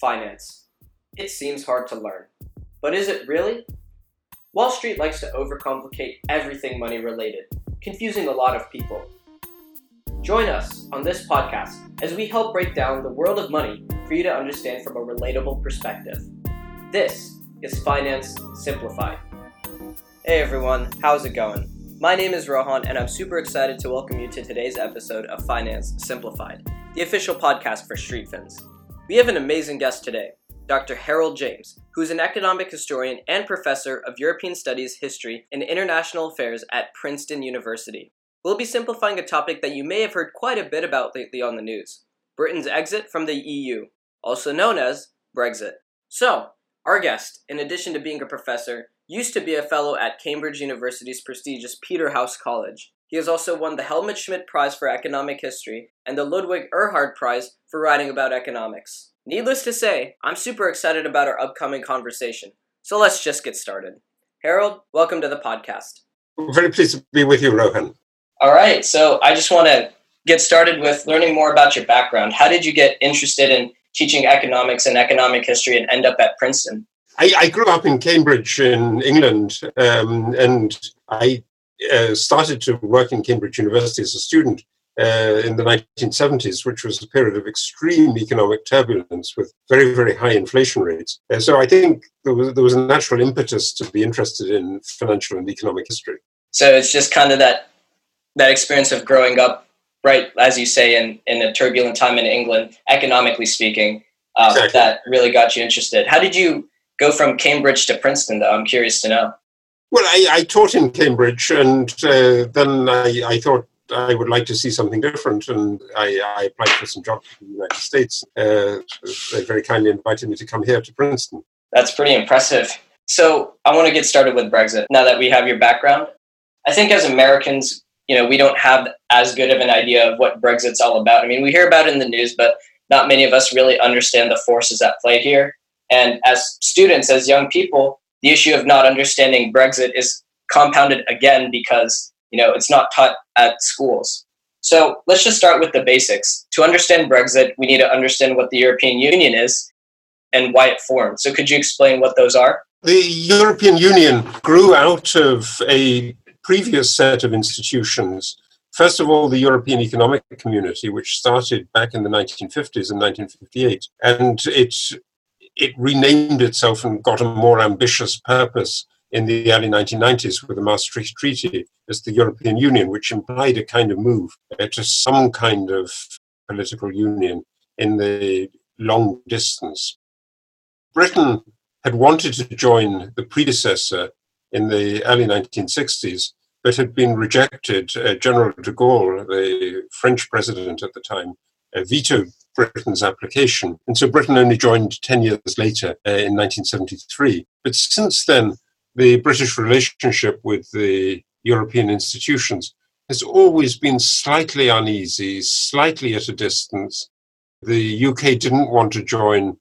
Finance. It seems hard to learn. But is it really? Wall Street likes to overcomplicate everything money related, confusing a lot of people. Join us on this podcast as we help break down the world of money for you to understand from a relatable perspective. This is Finance Simplified. Hey everyone, how's it going? My name is Rohan, and I'm super excited to welcome you to today's episode of Finance Simplified, the official podcast for StreetFins. We have an amazing guest today, Dr. Harold James, who is an economic historian and professor of European Studies, History, and International Affairs at Princeton University. We'll be simplifying a topic that you may have heard quite a bit about lately on the news Britain's exit from the EU, also known as Brexit. So, our guest, in addition to being a professor, used to be a fellow at Cambridge University's prestigious Peterhouse College. He has also won the Helmut Schmidt Prize for Economic History and the Ludwig Erhard Prize for writing about economics. Needless to say, I'm super excited about our upcoming conversation. So let's just get started. Harold, welcome to the podcast. very pleased to be with you, Rohan. All right, so I just want to get started with learning more about your background. How did you get interested in teaching economics and economic history and end up at Princeton? I, I grew up in Cambridge in England, um, and I uh, started to work in Cambridge University as a student uh, in the 1970s, which was a period of extreme economic turbulence with very, very high inflation rates. Uh, so I think there was, there was a natural impetus to be interested in financial and economic history. So it's just kind of that that experience of growing up, right, as you say, in, in a turbulent time in England, economically speaking, um, exactly. that really got you interested. How did you go from Cambridge to Princeton, though? I'm curious to know. Well, I, I taught in Cambridge, and uh, then I, I, thought I would like to see something different, and I, I applied for some jobs in the United States. Uh, they very kindly invited me to come here to Princeton. That's pretty impressive. So I want to get started with Brexit. Now that we have your background, I think as Americans, you know, we don't have as good of an idea of what Brexit's all about. I mean, we hear about it in the news, but not many of us really understand the forces at play here. And as students, as young people, the issue of not understanding Brexit is compounded again because you know, it's not taught at schools. So let's just start with the basics. To understand Brexit, we need to understand what the European Union is and why it formed. So could you explain what those are? The European Union grew out of a previous set of institutions. First of all, the European Economic Community, which started back in the 1950s and 1958, and it it renamed itself and got a more ambitious purpose in the early 1990s with the Maastricht Treaty as the European Union, which implied a kind of move uh, to some kind of political union in the long distance. Britain had wanted to join the predecessor in the early 1960s, but had been rejected. Uh, General de Gaulle, the French president at the time, uh, vetoed Britain's application. And so Britain only joined 10 years later uh, in 1973. But since then, the British relationship with the European institutions has always been slightly uneasy, slightly at a distance. The UK didn't want to join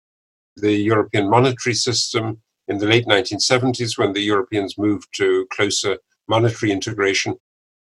the European monetary system in the late 1970s when the Europeans moved to closer monetary integration,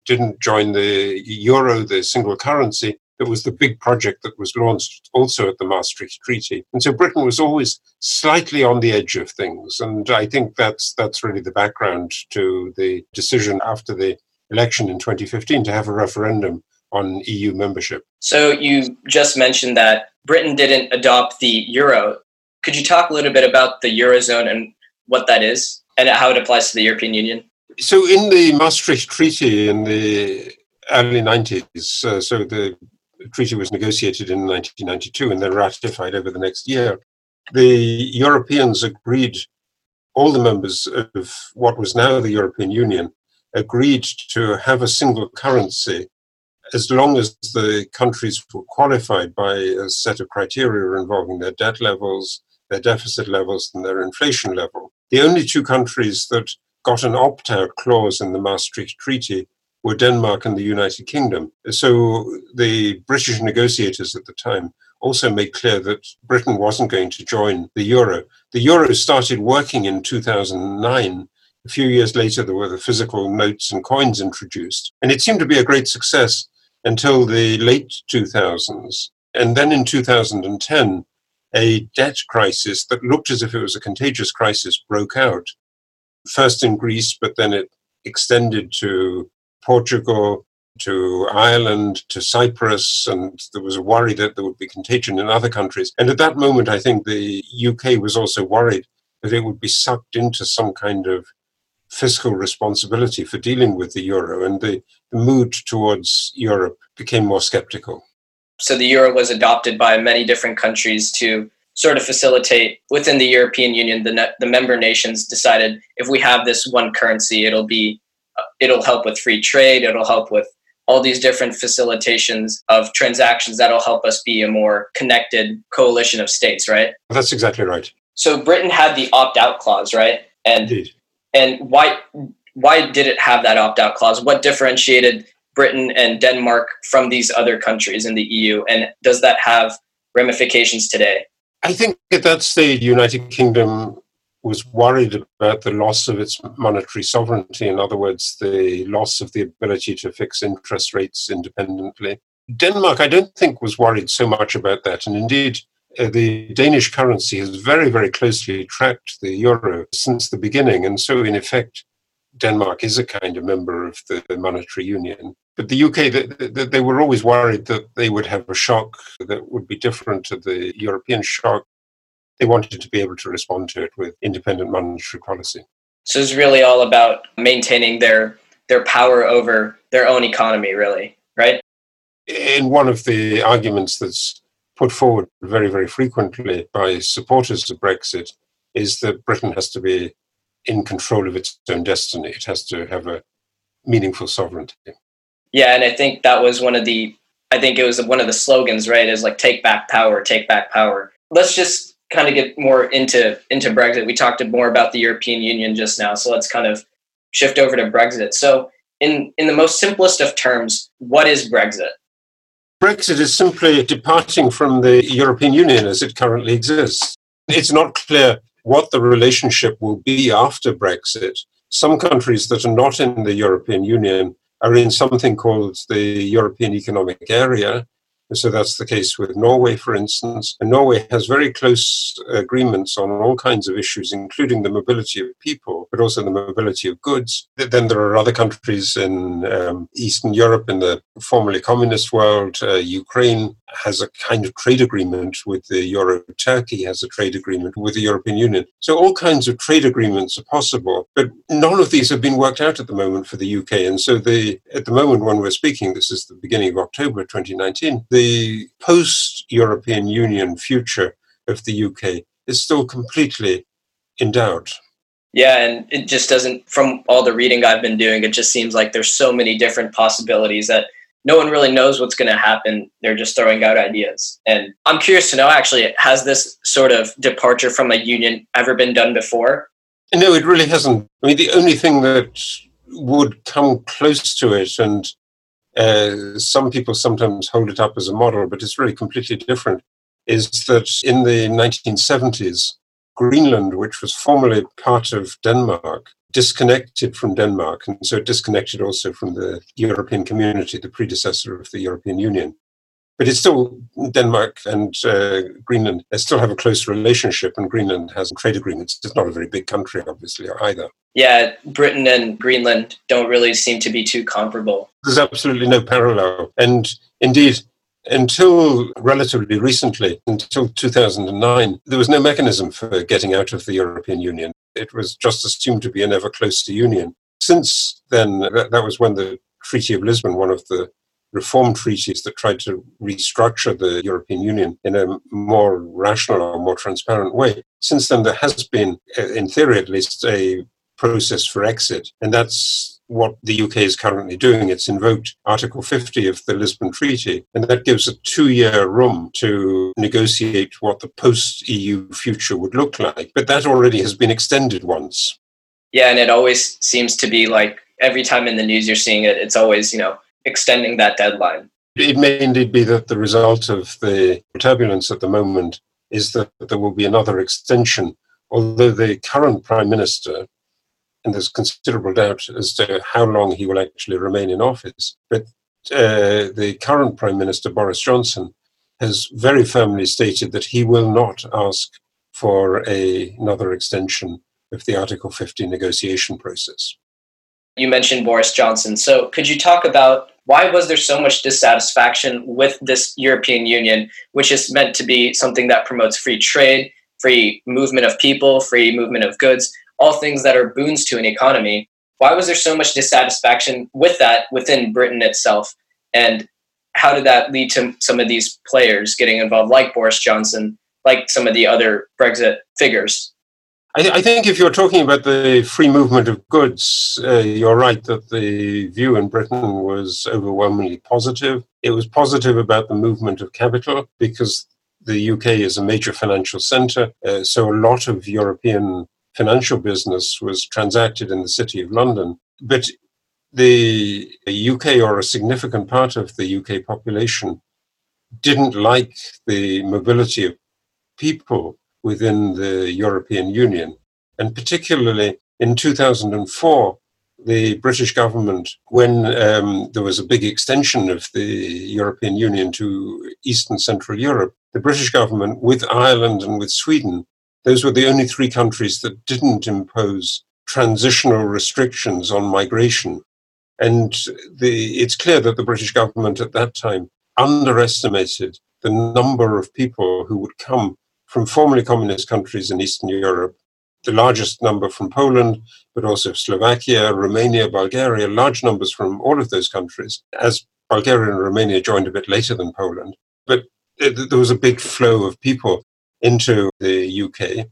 didn't join the euro, the single currency, it was the big project that was launched also at the Maastricht Treaty. And so Britain was always slightly on the edge of things. And I think that's, that's really the background to the decision after the election in 2015 to have a referendum on EU membership. So you just mentioned that Britain didn't adopt the euro. Could you talk a little bit about the eurozone and what that is and how it applies to the European Union? So in the Maastricht Treaty in the early 90s, uh, so the the treaty was negotiated in 1992 and then ratified over the next year. The Europeans agreed, all the members of what was now the European Union, agreed to have a single currency as long as the countries were qualified by a set of criteria involving their debt levels, their deficit levels, and their inflation level. The only two countries that got an opt out clause in the Maastricht Treaty were Denmark and the United Kingdom. So the British negotiators at the time also made clear that Britain wasn't going to join the euro. The euro started working in 2009. A few years later, there were the physical notes and coins introduced. And it seemed to be a great success until the late 2000s. And then in 2010, a debt crisis that looked as if it was a contagious crisis broke out. First in Greece, but then it extended to Portugal, to Ireland, to Cyprus, and there was a worry that there would be contagion in other countries. And at that moment, I think the UK was also worried that it would be sucked into some kind of fiscal responsibility for dealing with the euro, and the, the mood towards Europe became more skeptical. So the euro was adopted by many different countries to sort of facilitate within the European Union. The, the member nations decided if we have this one currency, it'll be it'll help with free trade. It'll help with all these different facilitations of transactions that'll help us be a more connected coalition of states, right? That's exactly right. So Britain had the opt-out clause, right? And Indeed. and why why did it have that opt-out clause? What differentiated Britain and Denmark from these other countries in the EU? And does that have ramifications today? I think at that stage, United Kingdom was worried about the loss of its monetary sovereignty. In other words, the loss of the ability to fix interest rates independently. Denmark, I don't think, was worried so much about that. And indeed, uh, the Danish currency has very, very closely tracked the euro since the beginning. And so, in effect, Denmark is a kind of member of the monetary union. But the UK, they, they were always worried that they would have a shock that would be different to the European shock. They wanted to be able to respond to it with independent monetary policy. So it's really all about maintaining their their power over their own economy, really, right? In one of the arguments that's put forward very, very frequently by supporters of Brexit is that Britain has to be in control of its own destiny. It has to have a meaningful sovereignty. Yeah, and I think that was one of the I think it was one of the slogans, right? Is like take back power, take back power. Let's just kind of get more into into Brexit. We talked more about the European Union just now, so let's kind of shift over to Brexit. So, in in the most simplest of terms, what is Brexit? Brexit is simply departing from the European Union as it currently exists. It's not clear what the relationship will be after Brexit. Some countries that are not in the European Union are in something called the European Economic Area, so that's the case with Norway, for instance. And Norway has very close agreements on all kinds of issues, including the mobility of people, but also the mobility of goods. Then there are other countries in um, Eastern Europe, in the formerly communist world. Uh, Ukraine has a kind of trade agreement with the Euro. Turkey has a trade agreement with the European Union. So all kinds of trade agreements are possible, but none of these have been worked out at the moment for the UK. And so the at the moment when we're speaking, this is the beginning of October 2019. The the post European Union future of the UK is still completely in doubt. Yeah, and it just doesn't, from all the reading I've been doing, it just seems like there's so many different possibilities that no one really knows what's going to happen. They're just throwing out ideas. And I'm curious to know actually, has this sort of departure from a union ever been done before? No, it really hasn't. I mean, the only thing that would come close to it, and uh, some people sometimes hold it up as a model, but it's really completely different, is that in the 1970s, Greenland, which was formerly part of Denmark, disconnected from Denmark, and so disconnected also from the European community, the predecessor of the European Union. But it's still Denmark and uh, Greenland they still have a close relationship, and Greenland has trade agreements. It's not a very big country, obviously, either. Yeah, Britain and Greenland don't really seem to be too comparable. There's absolutely no parallel. And indeed, until relatively recently, until 2009, there was no mechanism for getting out of the European Union. It was just assumed to be an ever closer union. Since then, that was when the Treaty of Lisbon, one of the reform treaties that tried to restructure the European Union in a more rational or more transparent way. Since then, there has been, uh, in theory at least, a process for exit. And that's what the UK is currently doing. It's invoked Article 50 of the Lisbon Treaty, and that gives a two year room to negotiate what the post EU future would look like. But that already has been extended once. Yeah, and it always seems to be like every time in the news you're seeing it, it's always, you know, extending that deadline. It may indeed be that the result of the turbulence at the moment is that there will be another extension, although the current Prime Minister, and there's considerable doubt as to how long he will actually remain in office, but uh, the current Prime Minister, Boris Johnson, has very firmly stated that he will not ask for a, another extension of the Article 50 negotiation process. You mentioned Boris Johnson. So, could you talk about why was there so much dissatisfaction with this European Union, which is meant to be something that promotes free trade, free movement of people, free movement of goods, all things that are boons to an economy? Why was there so much dissatisfaction with that within Britain itself? And how did that lead to some of these players getting involved, like Boris Johnson, like some of the other Brexit figures? I, th- I, think if you're talking about the free movement of goods, uh, you're right that the view in Britain was overwhelmingly positive. It was positive about the movement of capital because the UK is a major financial centre. Uh, so a lot of European financial business was transacted in the city of London. But the UK, or a significant part of the UK population, didn't like the mobility of people within the European Union. And particularly in 2004, the British government, when um, there was a big extension of the European Union to Eastern Central Europe, the British government, with Ireland and with Sweden, those were the only three countries that didn't impose transitional restrictions on migration. And the, it's clear that the British government at that time underestimated the number of people who would come from formerly communist countries in Eastern Europe, the largest number from Poland, but also Slovakia, Romania, Bulgaria, large numbers from all of those countries, as Bulgaria and Romania joined a bit later than Poland. But there was a big flow of people into the UK.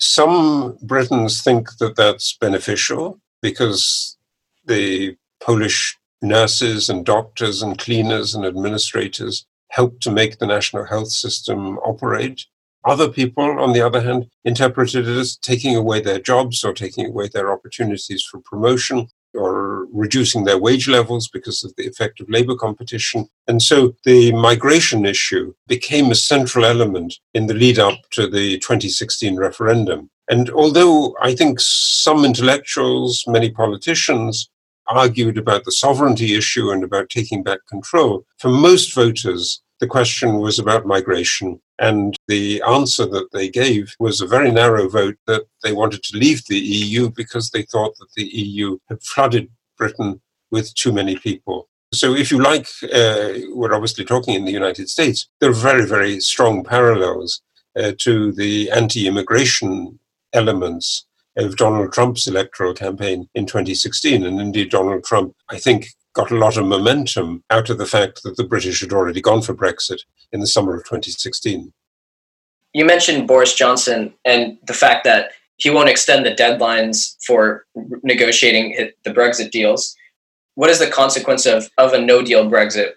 Some Britons think that that's beneficial because the Polish nurses and doctors and cleaners and administrators help to make the national health system operate. Other people, on the other hand, interpreted it as taking away their jobs or taking away their opportunities for promotion or reducing their wage levels because of the effect of labor competition. And so the migration issue became a central element in the lead up to the 2016 referendum. And although I think some intellectuals, many politicians, argued about the sovereignty issue and about taking back control, for most voters, the question was about migration. And the answer that they gave was a very narrow vote that they wanted to leave the EU because they thought that the EU had flooded Britain with too many people. So, if you like, uh, we're obviously talking in the United States, there are very, very strong parallels uh, to the anti immigration elements of Donald Trump's electoral campaign in 2016. And indeed, Donald Trump, I think, got a lot of momentum out of the fact that the British had already gone for Brexit in the summer of 2016. You mentioned Boris Johnson and the fact that he won't extend the deadlines for negotiating the Brexit deals. What is the consequence of, of a no deal Brexit?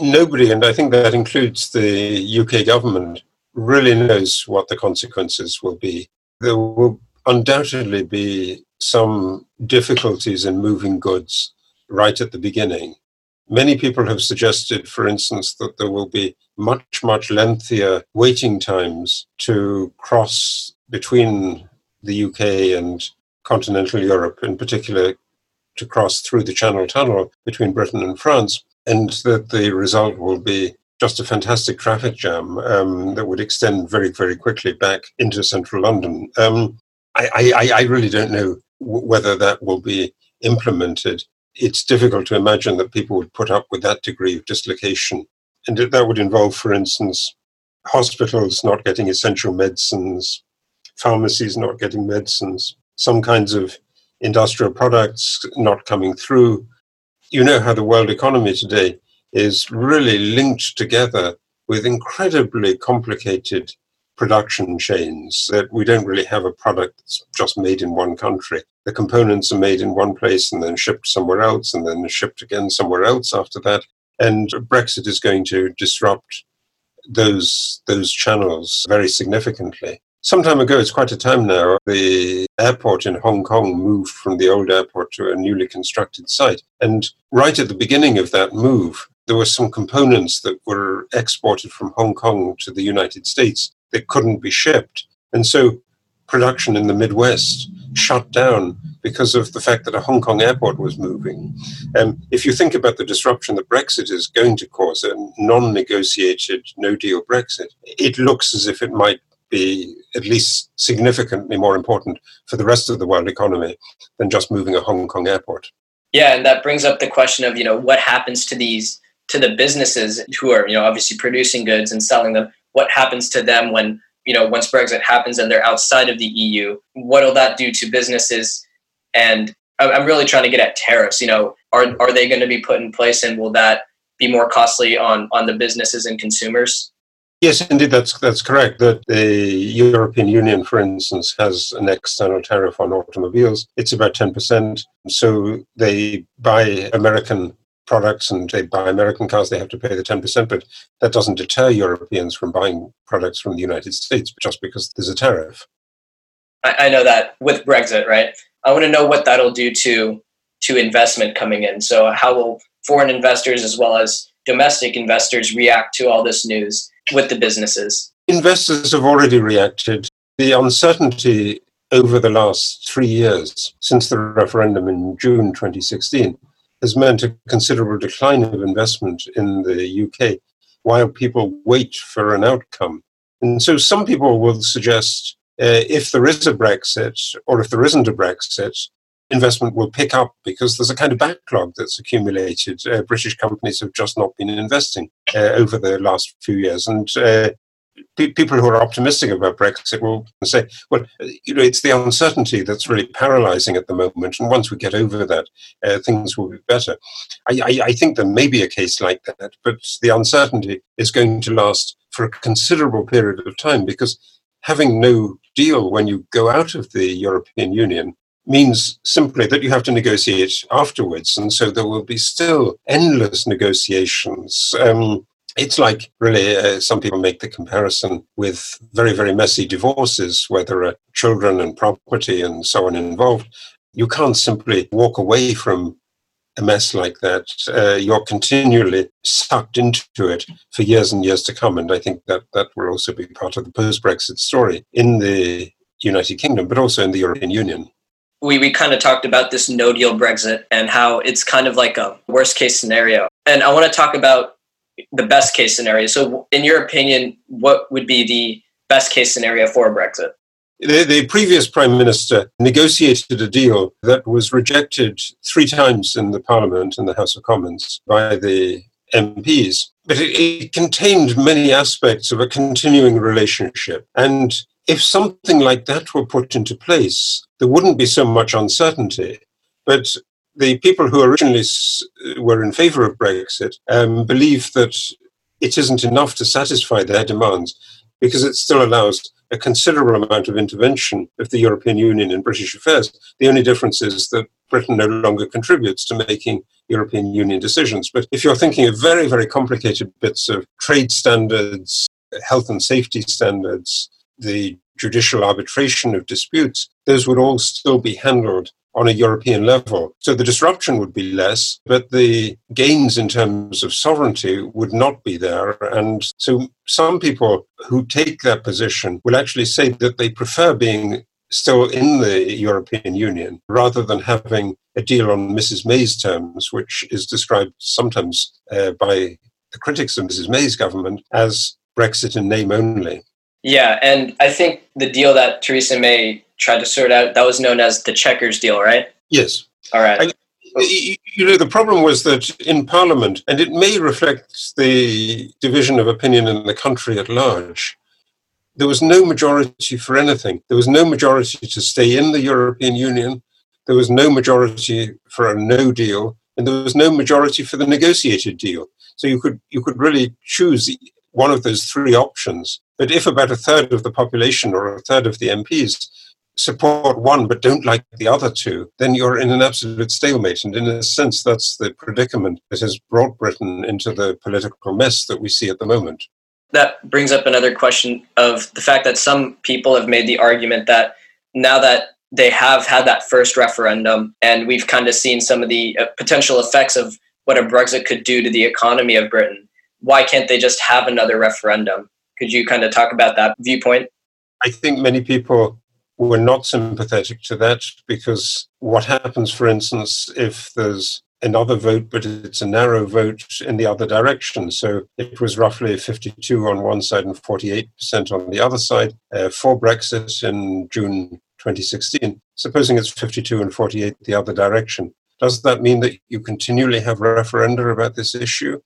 Nobody, and I think that includes the UK government, really knows what the consequences will be. There will undoubtedly be some difficulties in moving goods right at the beginning. Many people have suggested, for instance, that there will be much, much lengthier waiting times to cross between the UK and continental Europe, in particular to cross through the Channel Tunnel between Britain and France, and that the result will be just a fantastic traffic jam um, that would extend very, very quickly back into central London. Um, I, I, I, really don't know whether that will be implemented it's difficult to imagine that people would put up with that degree of dislocation. And that would involve, for instance, hospitals not getting essential medicines, pharmacies not getting medicines, some kinds of industrial products not coming through. You know how the world economy today is really linked together with incredibly complicated production chains that we don't really have a product that's just made in one country. The components are made in one place and then shipped somewhere else and then shipped again somewhere else after that. And Brexit is going to disrupt those those channels very significantly. Some time ago, it's quite a time now, the airport in Hong Kong moved from the old airport to a newly constructed site. And right at the beginning of that move, there were some components that were exported from Hong Kong to the United States that couldn't be shipped. And so production in the Midwest shut down because of the fact that a Hong Kong airport was moving. Um, if you think about the disruption that Brexit is going to cause, a non negotiated, no deal Brexit, it looks as if it might be at least significantly more important for the rest of the world economy than just moving a Hong Kong airport. Yeah, and that brings up the question of, you know, what happens to these to the businesses who are, you know, obviously producing goods and selling them? What happens to them when, you know, once Brexit happens and they're outside of the EU? What'll that do to businesses? And I'm really trying to get at tariffs. You know, are are they going to be put in place, and will that be more costly on on the businesses and consumers? Yes, indeed, that's that's correct. That the European Union, for instance, has an external tariff on automobiles. It's about ten percent. So they buy American products and they buy American cars. They have to pay the ten percent, but that doesn't deter Europeans from buying products from the United States just because there's a tariff. I, I know that with Brexit, right? I want to know what that'll do to to investment coming in. So how will foreign investors as well as domestic investors react to all this news? with the businesses? Investors have already reacted. The uncertainty over the last three years, since the referendum in June 2016, has meant a considerable decline of investment in the UK while people wait for an outcome. And so some people will suggest uh, if there is a Brexit or if there isn't a Brexit, investment will pick up because there's a kind of backlog that's accumulated. Uh, British companies have just not been investing uh, over the last few years. And uh, people who are optimistic about Brexit will say, well, you know, it's the uncertainty that's really paralyzing at the moment. And once we get over that, uh, things will be better. I, I, I think there may be a case like that, but the uncertainty is going to last for a considerable period of time because having no deal when you go out of the European Union means simply that you have to negotiate afterwards. And so there will be still endless negotiations. Um, it's like really, uh, some people make the comparison with very, very messy divorces where there are children and property and so on involved. You can't simply walk away from a mess like that. Uh, you're continually sucked into it for years and years to come. And I think that that will also be part of the post Brexit story in the United Kingdom, but also in the European Union we, we kind of talked about this no deal Brexit and how it's kind of like a worst case scenario. And I want to talk about the best case scenario. So, in your opinion, what would be the best case scenario for Brexit? The, the, previous prime minister negotiated a deal that was rejected three times in the parliament in the House of Commons by the MPs. But it, it contained many aspects of a continuing relationship. And if something like that were put into place, there wouldn't be so much uncertainty. But the people who originally were in favor of Brexit um, believe that it isn't enough to satisfy their demands because it still allows a considerable amount of intervention of the European Union in British affairs. The only difference is that Britain no longer contributes to making European Union decisions. But if you're thinking of very, very complicated bits of trade standards, health and safety standards, the judicial arbitration of disputes, those would all still be handled on a European level. So the disruption would be less, but the gains in terms of sovereignty would not be there. And so some people who take that position will actually say that they prefer being still in the European Union rather than having a deal on Mrs. May's terms, which is described sometimes uh, by the critics of Mrs. May's government as Brexit in name only. Yeah, and I think the deal that Theresa May tried to sort out that was known as the Chequers deal, right? Yes. All right. I, you know, the problem was that in Parliament, and it may reflect the division of opinion in the country at large, there was no majority for anything. There was no majority to stay in the European Union. There was no majority for a no deal, and there was no majority for the negotiated deal. So you could you could really choose one of those three options. But if about a third of the population or a third of the MPs support one but don't like the other two, then you're in an absolute stalemate. And in a sense, that's the predicament that has brought Britain into the political mess that we see at the moment. That brings up another question of the fact that some people have made the argument that now that they have had that first referendum and we've kind of seen some of the uh, potential effects of what a Brexit could do to the economy of Britain, why can't they just have another referendum? Could you kind of talk about that viewpoint? I think many people were not sympathetic to that because what happens, for instance, if there's another vote, but it's a narrow vote in the other direction. So it was roughly 52 on one side and 48% on the other side uh, for Brexit in June 2016. Supposing it's 52 and 48 the other direction. Does that mean that you continually have referenda about this issue?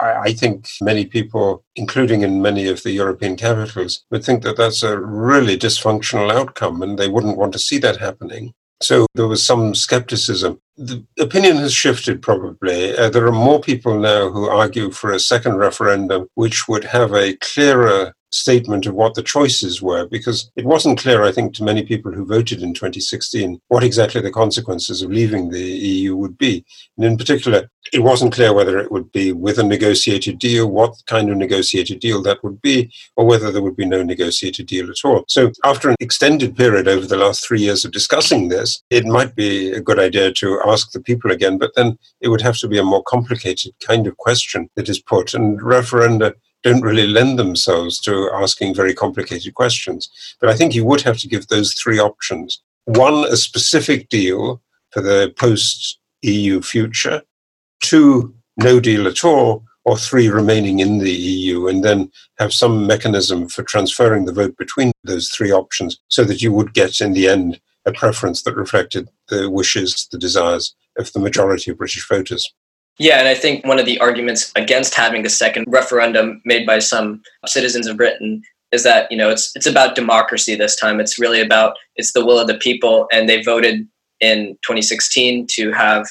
I, think many people, including in many of the European capitals, would think that that's a really dysfunctional outcome and they wouldn't want to see that happening. So there was some skepticism. The opinion has shifted probably. Uh, there are more people now who argue for a second referendum, which would have a clearer statement of what the choices were because it wasn't clear, I think, to many people who voted in 2016 what exactly the consequences of leaving the EU would be. And in particular, it wasn't clear whether it would be with a negotiated deal, what kind of negotiated deal that would be, or whether there would be no negotiated deal at all. So, after an extended period over the last three years of discussing this, it might be a good idea to ask the people again, but then it would have to be a more complicated kind of question that is put. And referenda don't really lend themselves to asking very complicated questions. But I think you would have to give those three options. One, a specific deal for the post EU future. Two, no deal at all. Or three, remaining in the EU, and then have some mechanism for transferring the vote between those three options so that you would get, in the end, a preference that reflected the wishes, the desires of the majority of British voters. Yeah, and I think one of the arguments against having a second referendum made by some citizens of Britain is that you know it's it's about democracy this time. It's really about it's the will of the people, and they voted in 2016 to have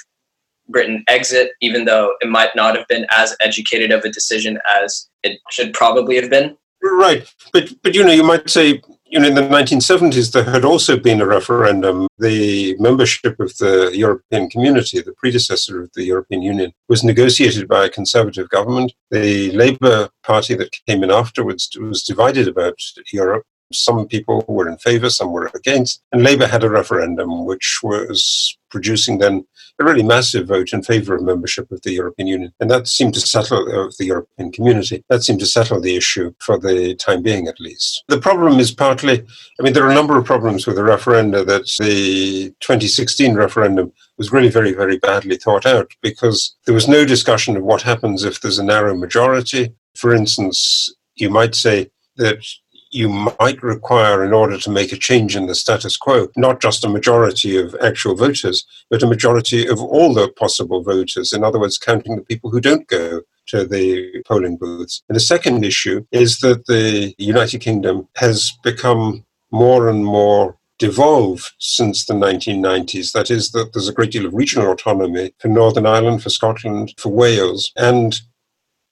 Britain exit, even though it might not have been as educated of a decision as it should probably have been. Right, but but you know you might say you know, in the 1970s, there had also been a referendum. The membership of the European community, the predecessor of the European Union, was negotiated by a conservative government. The Labour Party that came in afterwards was divided about Europe. Some people were in favour, some were against. And Labour had a referendum which was producing then a really massive vote in favour of membership of the European Union. And that seemed to settle uh, the European community. That seemed to settle the issue for the time being, at least. The problem is partly, I mean, there are a number of problems with the referenda that the 2016 referendum was really very, very badly thought out because there was no discussion of what happens if there's a narrow majority. For instance, you might say that you might require, in order to make a change in the status quo, not just a majority of actual voters, but a majority of all the possible voters. In other words, counting the people who don't go to the polling booths. And the second issue is that the United Kingdom has become more and more devolved since the 1990s. That is, that there's a great deal of regional autonomy for Northern Ireland, for Scotland, for Wales, and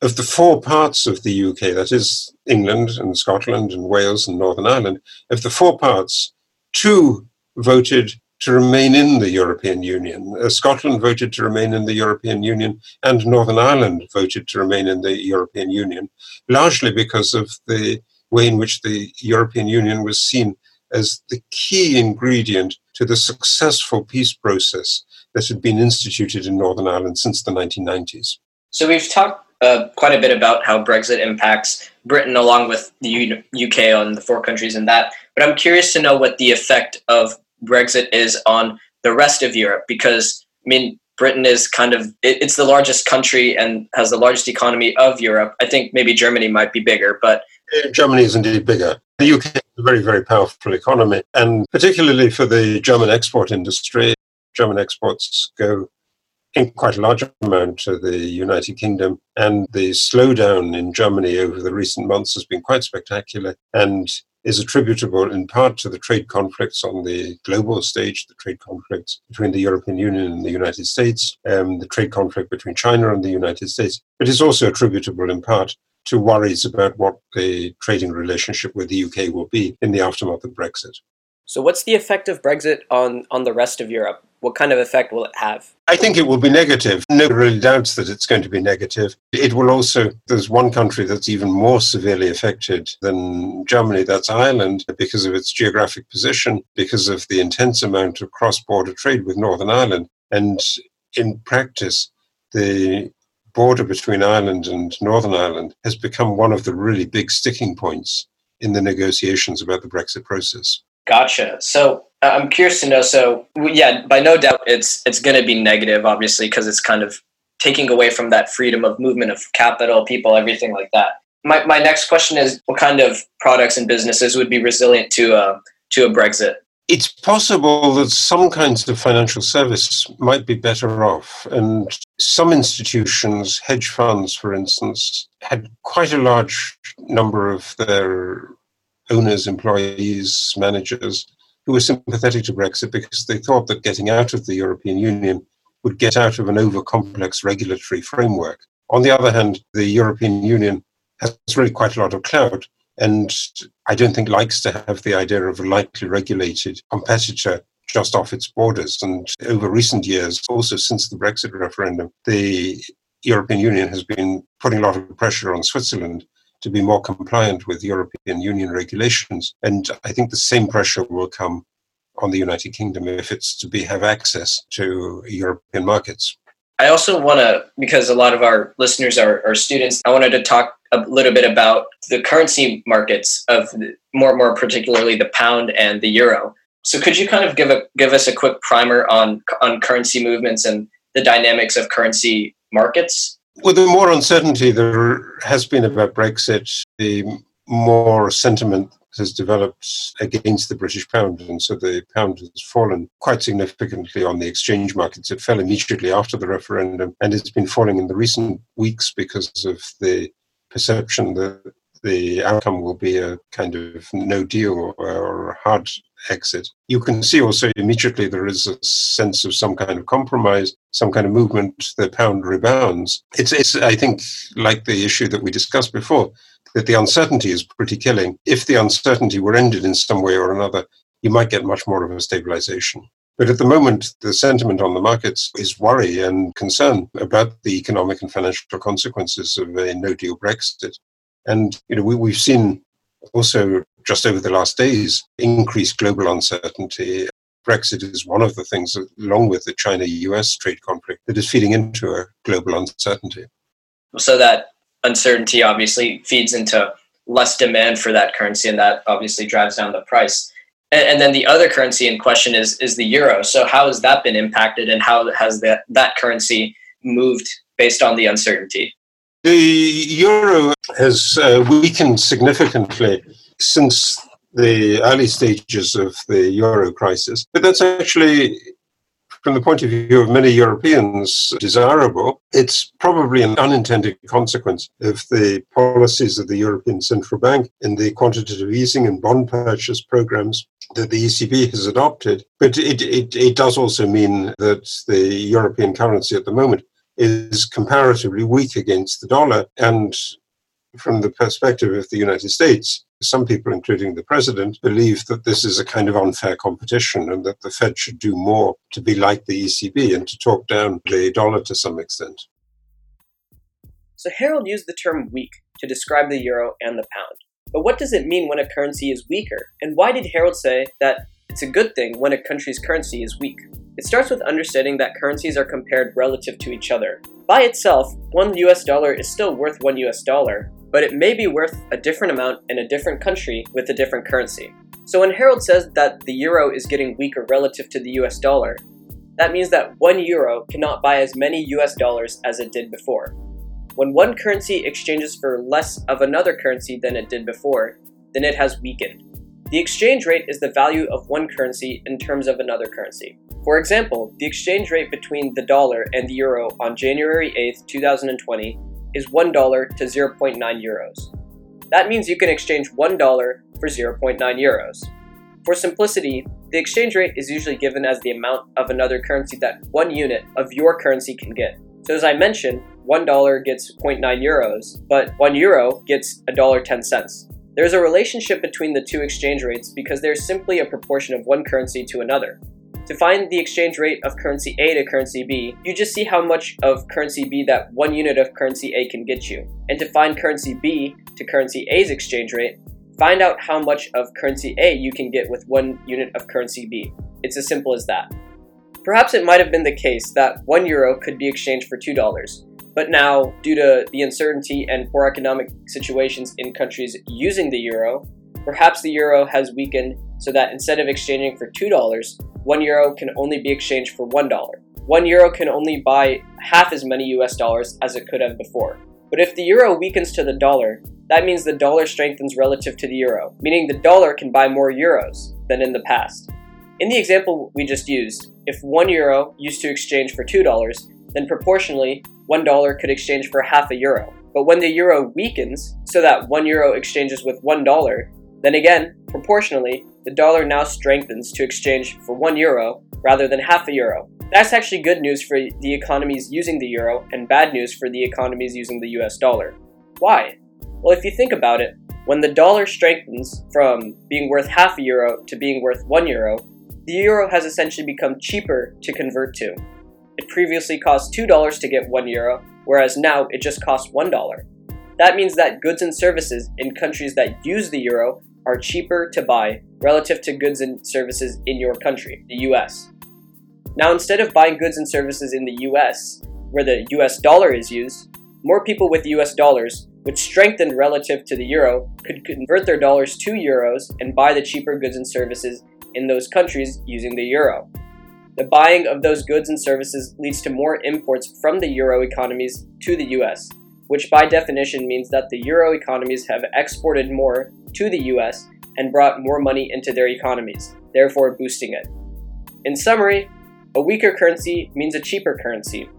of the four parts of the UK, that is England and Scotland and Wales and Northern Ireland, of the four parts, two voted to remain in the European Union. Uh, Scotland voted to remain in the European Union, and Northern Ireland voted to remain in the European Union, largely because of the way in which the European Union was seen as the key ingredient to the successful peace process that had been instituted in Northern Ireland since the 1990s. So we've talked uh, quite a bit about how Brexit impacts Britain along with the U- UK on the four countries and that. But I'm curious to know what the effect of Brexit is on the rest of Europe because, I mean, Britain is kind of it, it's the largest country and has the largest economy of Europe. I think maybe Germany might be bigger, but Germany is indeed bigger. The UK is a very, very powerful economy, and particularly for the German export industry, German exports go in quite a large amount to the United Kingdom. And the slowdown in Germany over the recent months has been quite spectacular and is attributable in part to the trade conflicts on the global stage, the trade conflicts between the European Union and the United States, um, the trade conflict between China and the United States. But It is also attributable in part to worries about what the trading relationship with the UK will be in the aftermath of Brexit. So, what's the effect of Brexit on, on the rest of Europe? What kind of effect will it have? I think it will be negative. No really doubts that it's going to be negative. It will also, there's one country that's even more severely affected than Germany, that's Ireland, because of its geographic position, because of the intense amount of cross border trade with Northern Ireland. And in practice, the border between Ireland and Northern Ireland has become one of the really big sticking points in the negotiations about the Brexit process. Gotcha. So uh, I'm curious to know. So yeah, by no doubt, it's it's going to be negative, obviously, because it's kind of taking away from that freedom of movement of capital, people, everything like that. My my next question is, what kind of products and businesses would be resilient to a uh, to a Brexit? It's possible that some kinds of financial service might be better off. And some institutions, hedge funds, for instance, had quite a large number of their owners, employees, managers who were sympathetic to Brexit because they thought that getting out of the European Union would get out of an over complex regulatory framework. On the other hand, the European Union has really quite a lot of clout and I don't think likes to have the idea of a lightly regulated competitor just off its borders. And over recent years, also since the Brexit referendum, the European Union has been putting a lot of pressure on Switzerland to be more compliant with European Union regulations. And I think the same pressure will come on the United Kingdom if it's to be have access to European markets. I also want to, because a lot of our listeners are, are students, I wanted to talk a little bit about the currency markets of more more particularly the pound and the euro. So could you kind of give a give us a quick primer on on currency movements and the dynamics of currency markets? Well, the more uncertainty there has been about Brexit, the more sentiment has developed against the British pound, and so the pound has fallen quite significantly on the exchange markets. It fell immediately after the referendum, and it's been falling in the recent weeks because of the perception that the outcome will be a kind of no deal or a hard exit. You can see also immediately there is a sense of some kind of compromise, some kind of movement. The pound rebounds. It's, it's I think, like the issue that we discussed before, that the uncertainty is pretty killing. If the uncertainty were ended in some way or another, you might get much more of a stabilization. But at the moment, the sentiment on the markets is worry and concern about the economic and financial consequences of a no deal Brexit. And you know, we, we've seen also just over the last days increased global uncertainty. Brexit is one of the things, along with the China US trade conflict, that is feeding into a global uncertainty. So that uncertainty obviously feeds into less demand for that currency, and that obviously drives down the price. And, and, then the other currency in question is is the euro. So how has that been impacted, and how has that that currency moved based on the uncertainty? The euro has uh, weakened significantly since the early stages of the euro crisis, but that's actually from the point of view of many Europeans, desirable. It's probably an unintended consequence of the policies of the European Central Bank in the quantitative easing and bond purchase programs that the ECB has adopted. But it, it, it does also mean that the European currency at the moment is comparatively weak against the dollar. And from the perspective of the United States, some people, including the president, believe that this is a kind of unfair competition and that the Fed should do more to be like the ECB and to talk down the dollar to some extent. So Harold used the term weak to describe the euro and the pound. But what does it mean when a currency is weaker? And why did Harold say that it's a good thing when a country's currency is weak? It starts with understanding that currencies are compared relative to each other. By itself, one US dollar is still worth one US dollar, but it may be worth a different amount in a different country with a different currency. So when Harold says that the euro is getting weaker relative to the US dollar, that means that one euro cannot buy as many US dollars as it did before. When one currency exchanges for less of another currency than it did before, then it has weakened. The exchange rate is the value of one currency in terms of another currency. For example, the exchange rate between the dollar and the euro on January 8, 2020 is $1 to 0.9 euros. That means you can exchange $1 for 0.9 euros. For simplicity, the exchange rate is usually given as the amount of another currency that one unit of your currency can get. So as I mentioned, $1 gets 0.9 euros, but 1 euro gets $1.10. There's a relationship between the two exchange rates because there's simply a proportion of one currency to another. To find the exchange rate of currency A to currency B, you just see how much of currency B that one unit of currency A can get you. And to find currency B to currency A's exchange rate, find out how much of currency A you can get with one unit of currency B. It's as simple as that. Perhaps it might have been the case that 1 euro could be exchanged for $2, but now, due to the uncertainty and poor economic situations in countries using the euro, Perhaps the euro has weakened so that instead of exchanging for $2, 1 euro can only be exchanged for $1. 1 euro can only buy half as many US dollars as it could have before. But if the euro weakens to the dollar, that means the dollar strengthens relative to the euro, meaning the dollar can buy more euros than in the past. In the example we just used, if 1 euro used to exchange for $2, then proportionally, $1 could exchange for half a euro. But when the euro weakens, so that 1 euro exchanges with $1, then again, proportionally, the dollar now strengthens to exchange for 1 euro rather than half a euro. That's actually good news for the economies using the euro and bad news for the economies using the US dollar. Why? Well, if you think about it, when the dollar strengthens from being worth half a euro to being worth 1 euro, the euro has essentially become cheaper to convert to. Previously cost $2 to get 1 euro, whereas now it just costs $1. That means that goods and services in countries that use the euro are cheaper to buy relative to goods and services in your country, the US. Now, instead of buying goods and services in the US, where the US dollar is used, more people with US dollars, which strengthened relative to the euro, could convert their dollars to euros and buy the cheaper goods and services in those countries using the euro. The buying of those goods and services leads to more imports from the euro economies to the US, which by definition means that the euro economies have exported more to the US and brought more money into their economies, therefore boosting it. In summary, a weaker currency means a cheaper currency,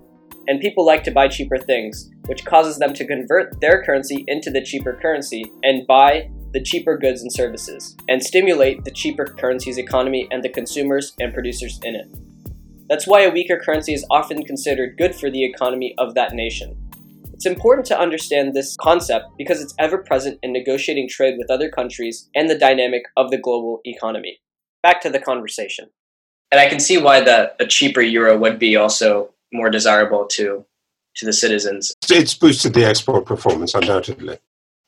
and people like to buy cheaper things, which causes them to convert their currency into the cheaper currency and buy the cheaper goods and services, and stimulate the cheaper currency's economy and the consumers and producers in it. That's why a weaker currency is often considered good for the economy of that nation. It's important to understand this concept because it's ever present in negotiating trade with other countries and the dynamic of the global economy. Back to the conversation. And I can see why the a cheaper euro would be also more desirable to to the citizens. It's boosted the export performance, undoubtedly.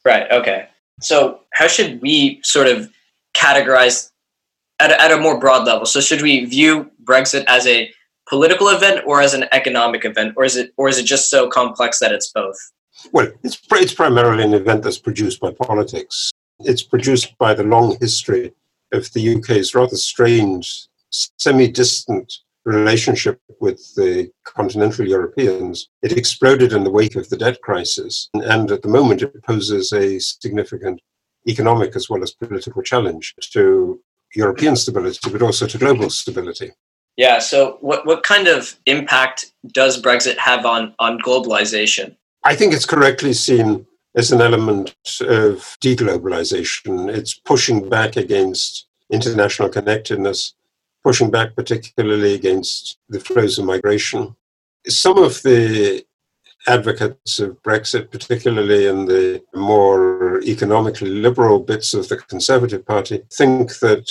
Right. Okay. So, how should we sort of categorize at a, at a more broad level? So, should we view Brexit as a political event or as an economic event, or is it or is it just so complex that it's both? Well, it's it's primarily an event that's produced by politics. It's produced by the long history of the UK's rather strange, semi-distant relationship with the continental Europeans. It exploded in the wake of the debt crisis, and at the moment it poses a significant economic as well as political challenge to European stability, but also to global stability. Yeah. So, what what kind of impact does Brexit have on on globalization? I think it's correctly seen as an element of deglobalization. It's pushing back against international connectedness pushing back particularly against the flows of migration. Some of the advocates of Brexit, particularly in the more economically liberal bits of the Conservative Party, think that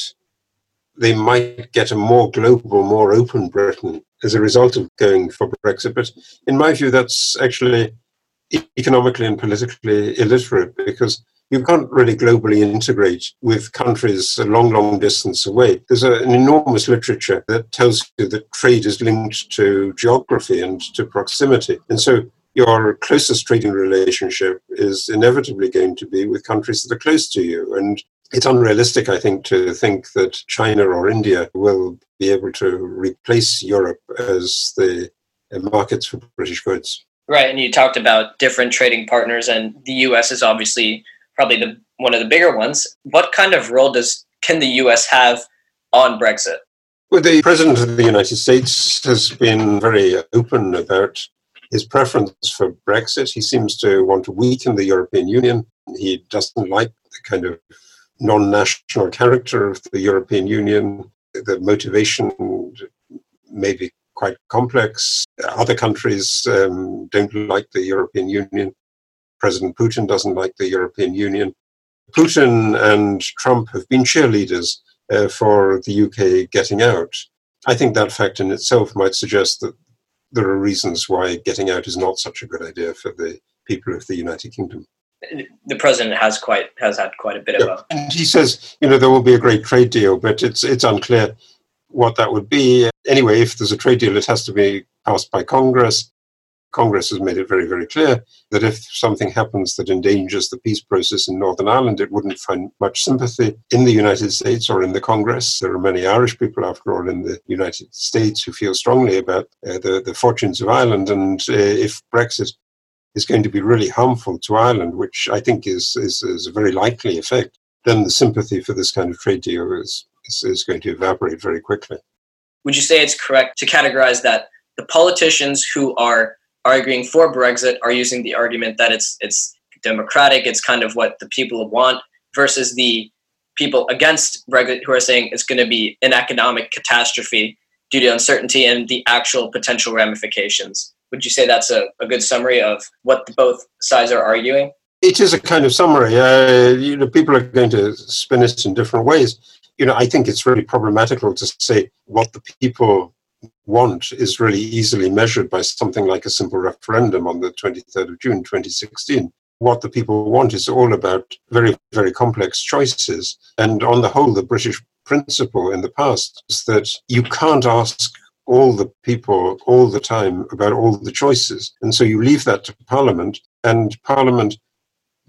they might get a more global, more open Britain as a result of going for Brexit. But in my view, that's actually economically and politically illiterate because you can't really globally integrate with countries a long, long distance away. There's a, an enormous literature that tells you that trade is linked to geography and to proximity. And so your closest trading relationship is inevitably going to be with countries that are close to you. And it's unrealistic, I think, to think that China or India will be able to replace Europe as the uh, markets for British goods. Right. And you talked about different trading partners, and the US is obviously probably the one of the bigger ones. What kind of role does can the U.S. have on Brexit? Well, the president of the United States has been very open about his preference for Brexit. He seems to want to weaken the European Union. He doesn't like the kind of non-national character of the European Union. The motivation may be quite complex. Other countries um, don't like the European Union. President Putin doesn't like the European Union. Putin and Trump have been cheerleaders uh, for the UK getting out. I think that fact in itself might suggest that there are reasons why getting out is not such a good idea for the people of the United Kingdom. The president has quite has had quite a bit yeah. of a. And he says, you know, there will be a great trade deal, but it's it's unclear what that would be. Anyway, if there's a trade deal, it has to be passed by Congress. Congress has made it very, very clear that if something happens that endangers the peace process in Northern Ireland, it wouldn't find much sympathy in the United States or in the Congress. There are many Irish people, after all, in the United States who feel strongly about uh, the, the fortunes of Ireland. And uh, if Brexit is going to be really harmful to Ireland, which I think is, is, is a very likely effect, then the sympathy for this kind of trade deal is, is, is going to evaporate very quickly. Would you say it's correct to categorize that the politicians who are arguing for Brexit are using the argument that it's it's democratic, it's kind of what the people want, versus the people against Brexit who are saying it's going to be an economic catastrophe due to uncertainty and the actual potential ramifications. Would you say that's a, a good summary of what both sides are arguing? It is a kind of summary. Uh, you know, people are going to spin it in different ways. You know, I think it's really problematical to say what the people want is really easily measured by something like a simple referendum on the 23rd of June 2016. What the people want is all about very, very complex choices. And on the whole, the British principle in the past is that you can't ask all the people all the time about all the choices. And so you leave that to Parliament, and Parliament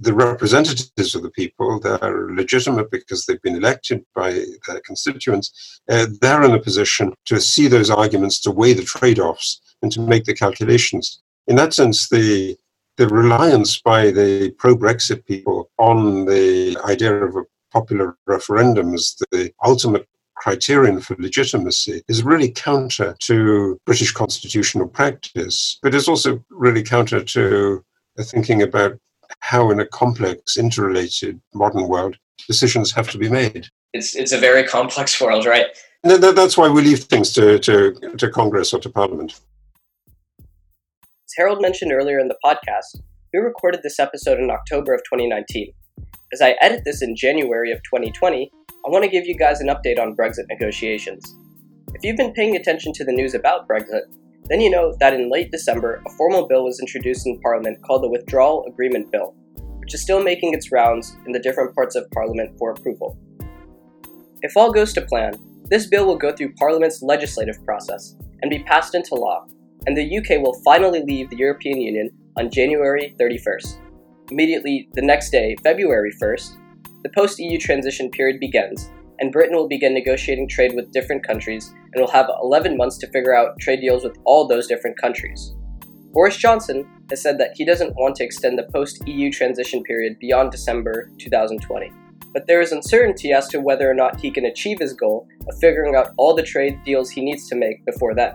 the representatives of the people, that are legitimate because they've been elected by their constituents, uh, they're in a position to see those arguments, to weigh the trade offs, and to make the calculations. In that sense, the the reliance by the pro Brexit people on the idea of a popular referendum as the ultimate criterion for legitimacy is really counter to British constitutional practice, but it's also really counter to thinking about how, in a complex, interrelated modern world, decisions have to be made. It's it's a very complex world, right? that's why we leave things to, to, to Congress or to Parliament. As Harold mentioned earlier in the podcast, we recorded this episode in October of 2019. As I edit this in January of 2020, I want to give you guys an update on Brexit negotiations. If you've been paying attention to the news about Brexit, then you know that in late December, a formal bill was introduced in Parliament called the Withdrawal Agreement Bill, which is still making its rounds in the different parts of Parliament for approval. If all goes to plan, this bill will go through Parliament's legislative process and be passed into law, and the UK will finally leave the European Union on January 31st. Immediately the next day, February 1st, the post EU transition period begins, and Britain will begin negotiating trade with different countries and will have 11 months to figure out trade deals with all those different countries. Boris Johnson has said that he doesn't want to extend the post EU transition period beyond December 2020. But there is uncertainty as to whether or not he can achieve his goal of figuring out all the trade deals he needs to make before then.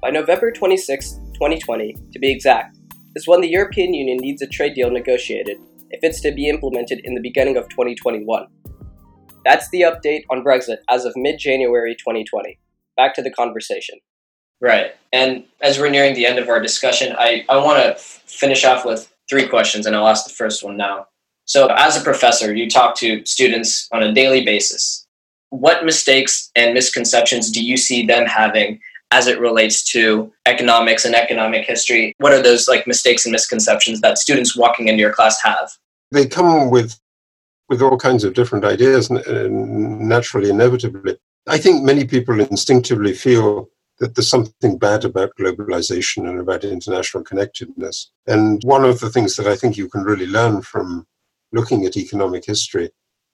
By November 26, 2020, to be exact, is when the European Union needs a trade deal negotiated if it's to be implemented in the beginning of 2021. That's the update on Brexit as of mid January 2020. Back to the conversation. Right. And as we're nearing the end of our discussion, I, I want to f- finish off with three questions, and I'll ask the first one now. So, as a professor, you talk to students on a daily basis. What mistakes and misconceptions do you see them having as it relates to economics and economic history? What are those like mistakes and misconceptions that students walking into your class have? They come with with all kinds of different ideas, uh, naturally, inevitably. I think many people instinctively feel that there's something bad about globalization and about international connectedness. And one of the things that I think you can really learn from looking at economic history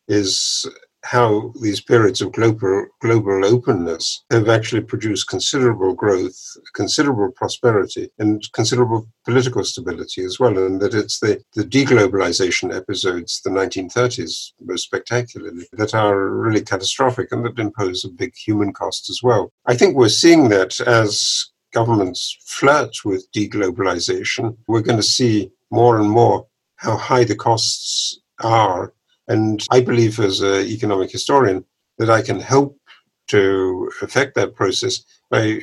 is how these periods of global global openness have actually produced considerable growth, considerable prosperity, and considerable political stability as well. And that it's the, the deglobalization episodes, the 1930s most spectacularly, that are really catastrophic and that impose a big human cost as well. I think we're seeing that as governments flirt with deglobalization, we're going to see more and more how high the costs are and I believe, as an economic historian, that I can help to affect that process by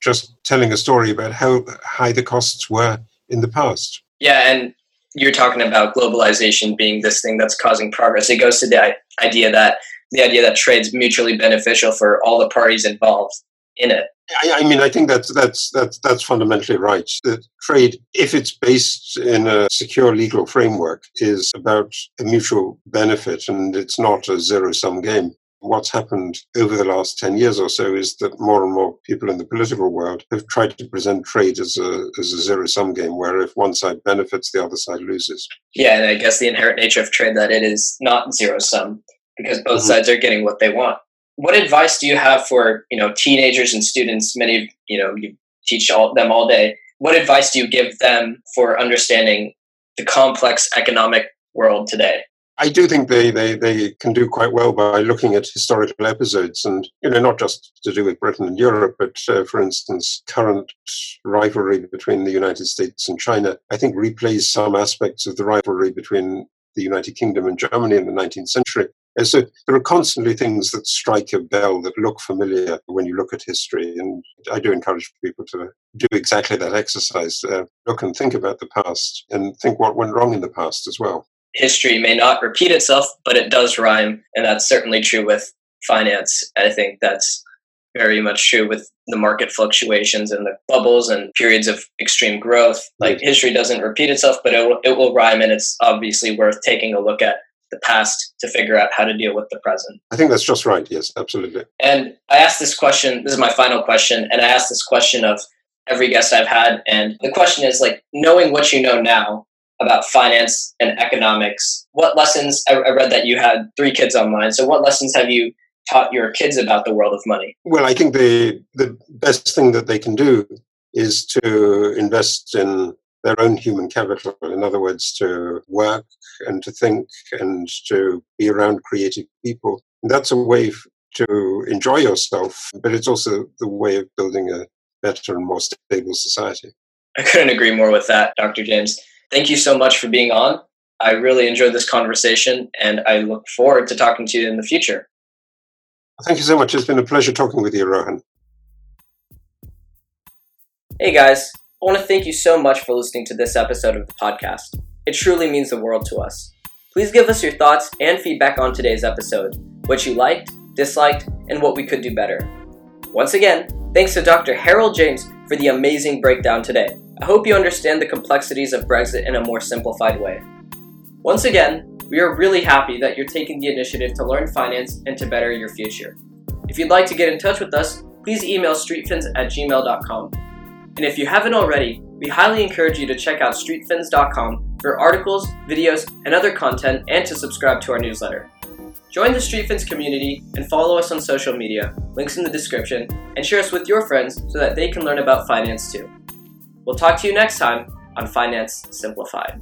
just telling a story about how high the costs were in the past. Yeah, and you're talking about globalization being this thing that's causing progress. It goes to the idea that the idea that trade's mutually beneficial for all the parties involved in it. I, I, mean, I think that's that's that's that's fundamentally right. That trade, if it's based in a secure legal framework, is about a mutual benefit, and it's not a zero-sum game. what's happened over the last 10 years or so is that more and more people in the political world have tried to present trade as a, as a zero sum game where if one side benefits, the other side loses. Yeah, and I guess the inherent nature of trade that it is not zero sum because both Mhm. sides are getting what they want. What advice do you have for you know teenagers and students? Many of you know you teach all, them all day. What advice do you give them for understanding the complex economic world today? I do think they, they, they can do quite well by looking at historical episodes and, you know, not just to do with Britain and Europe, but uh, for instance, current rivalry between the United States and China, I think replays some aspects of the rivalry between the United Kingdom and Germany in the 19th century. And so there are constantly things that strike a bell that look familiar when you look at history. And I do encourage people to do exactly that exercise, uh, look and think about the past and think what went wrong in the past as well. History may not repeat itself, but it does rhyme, and that's certainly true with finance. I think that's very much true with the market fluctuations and the bubbles and periods of extreme growth. Like history doesn't repeat itself, but it will, it will rhyme, and it's obviously worth taking a look at the past to figure out how to deal with the present. I think that's just right. Yes, absolutely. And I asked this question, this is my final question, and I asked this question of every guest I've had. And the question is like, knowing what you know now about finance and economics, what lessons, I, I read that you had three kids online. So what lessons have you taught your kids about the world of money? Well, I think the the best thing that they can do is to invest in their own human capital. In other words, to work and to think and to be around creative people. And that's a way to enjoy yourself, but it's also the way of building a better and more stable society. I couldn't agree more with that, Dr. James. Thank you so much for being on. I really enjoyed this conversation and I look forward to talking to you in the future. Thank you so much. It's been a pleasure talking with you, Rohan. Hey guys, I want to thank you so much for listening to this episode of the podcast. It truly means the world to us. Please give us your thoughts and feedback on today's episode, what you liked, disliked, and what we could do better. Once again, thanks to Dr. Harold James for the amazing breakdown today. I hope you understand the complexities of Brexit in a more simplified way. Once again, we are really happy that you're taking the initiative to learn finance and to better your future. If you'd like to get in touch with us, please email streetfins at gmail.com. And if you haven't already, we highly encourage you to check out streetfins.com for articles, videos, and other content and to subscribe to our newsletter. Join the Streetfins community and follow us on social media, links in the description, and share us with your friends so that they can learn about finance too. We'll talk to you next time on Finance Simplified.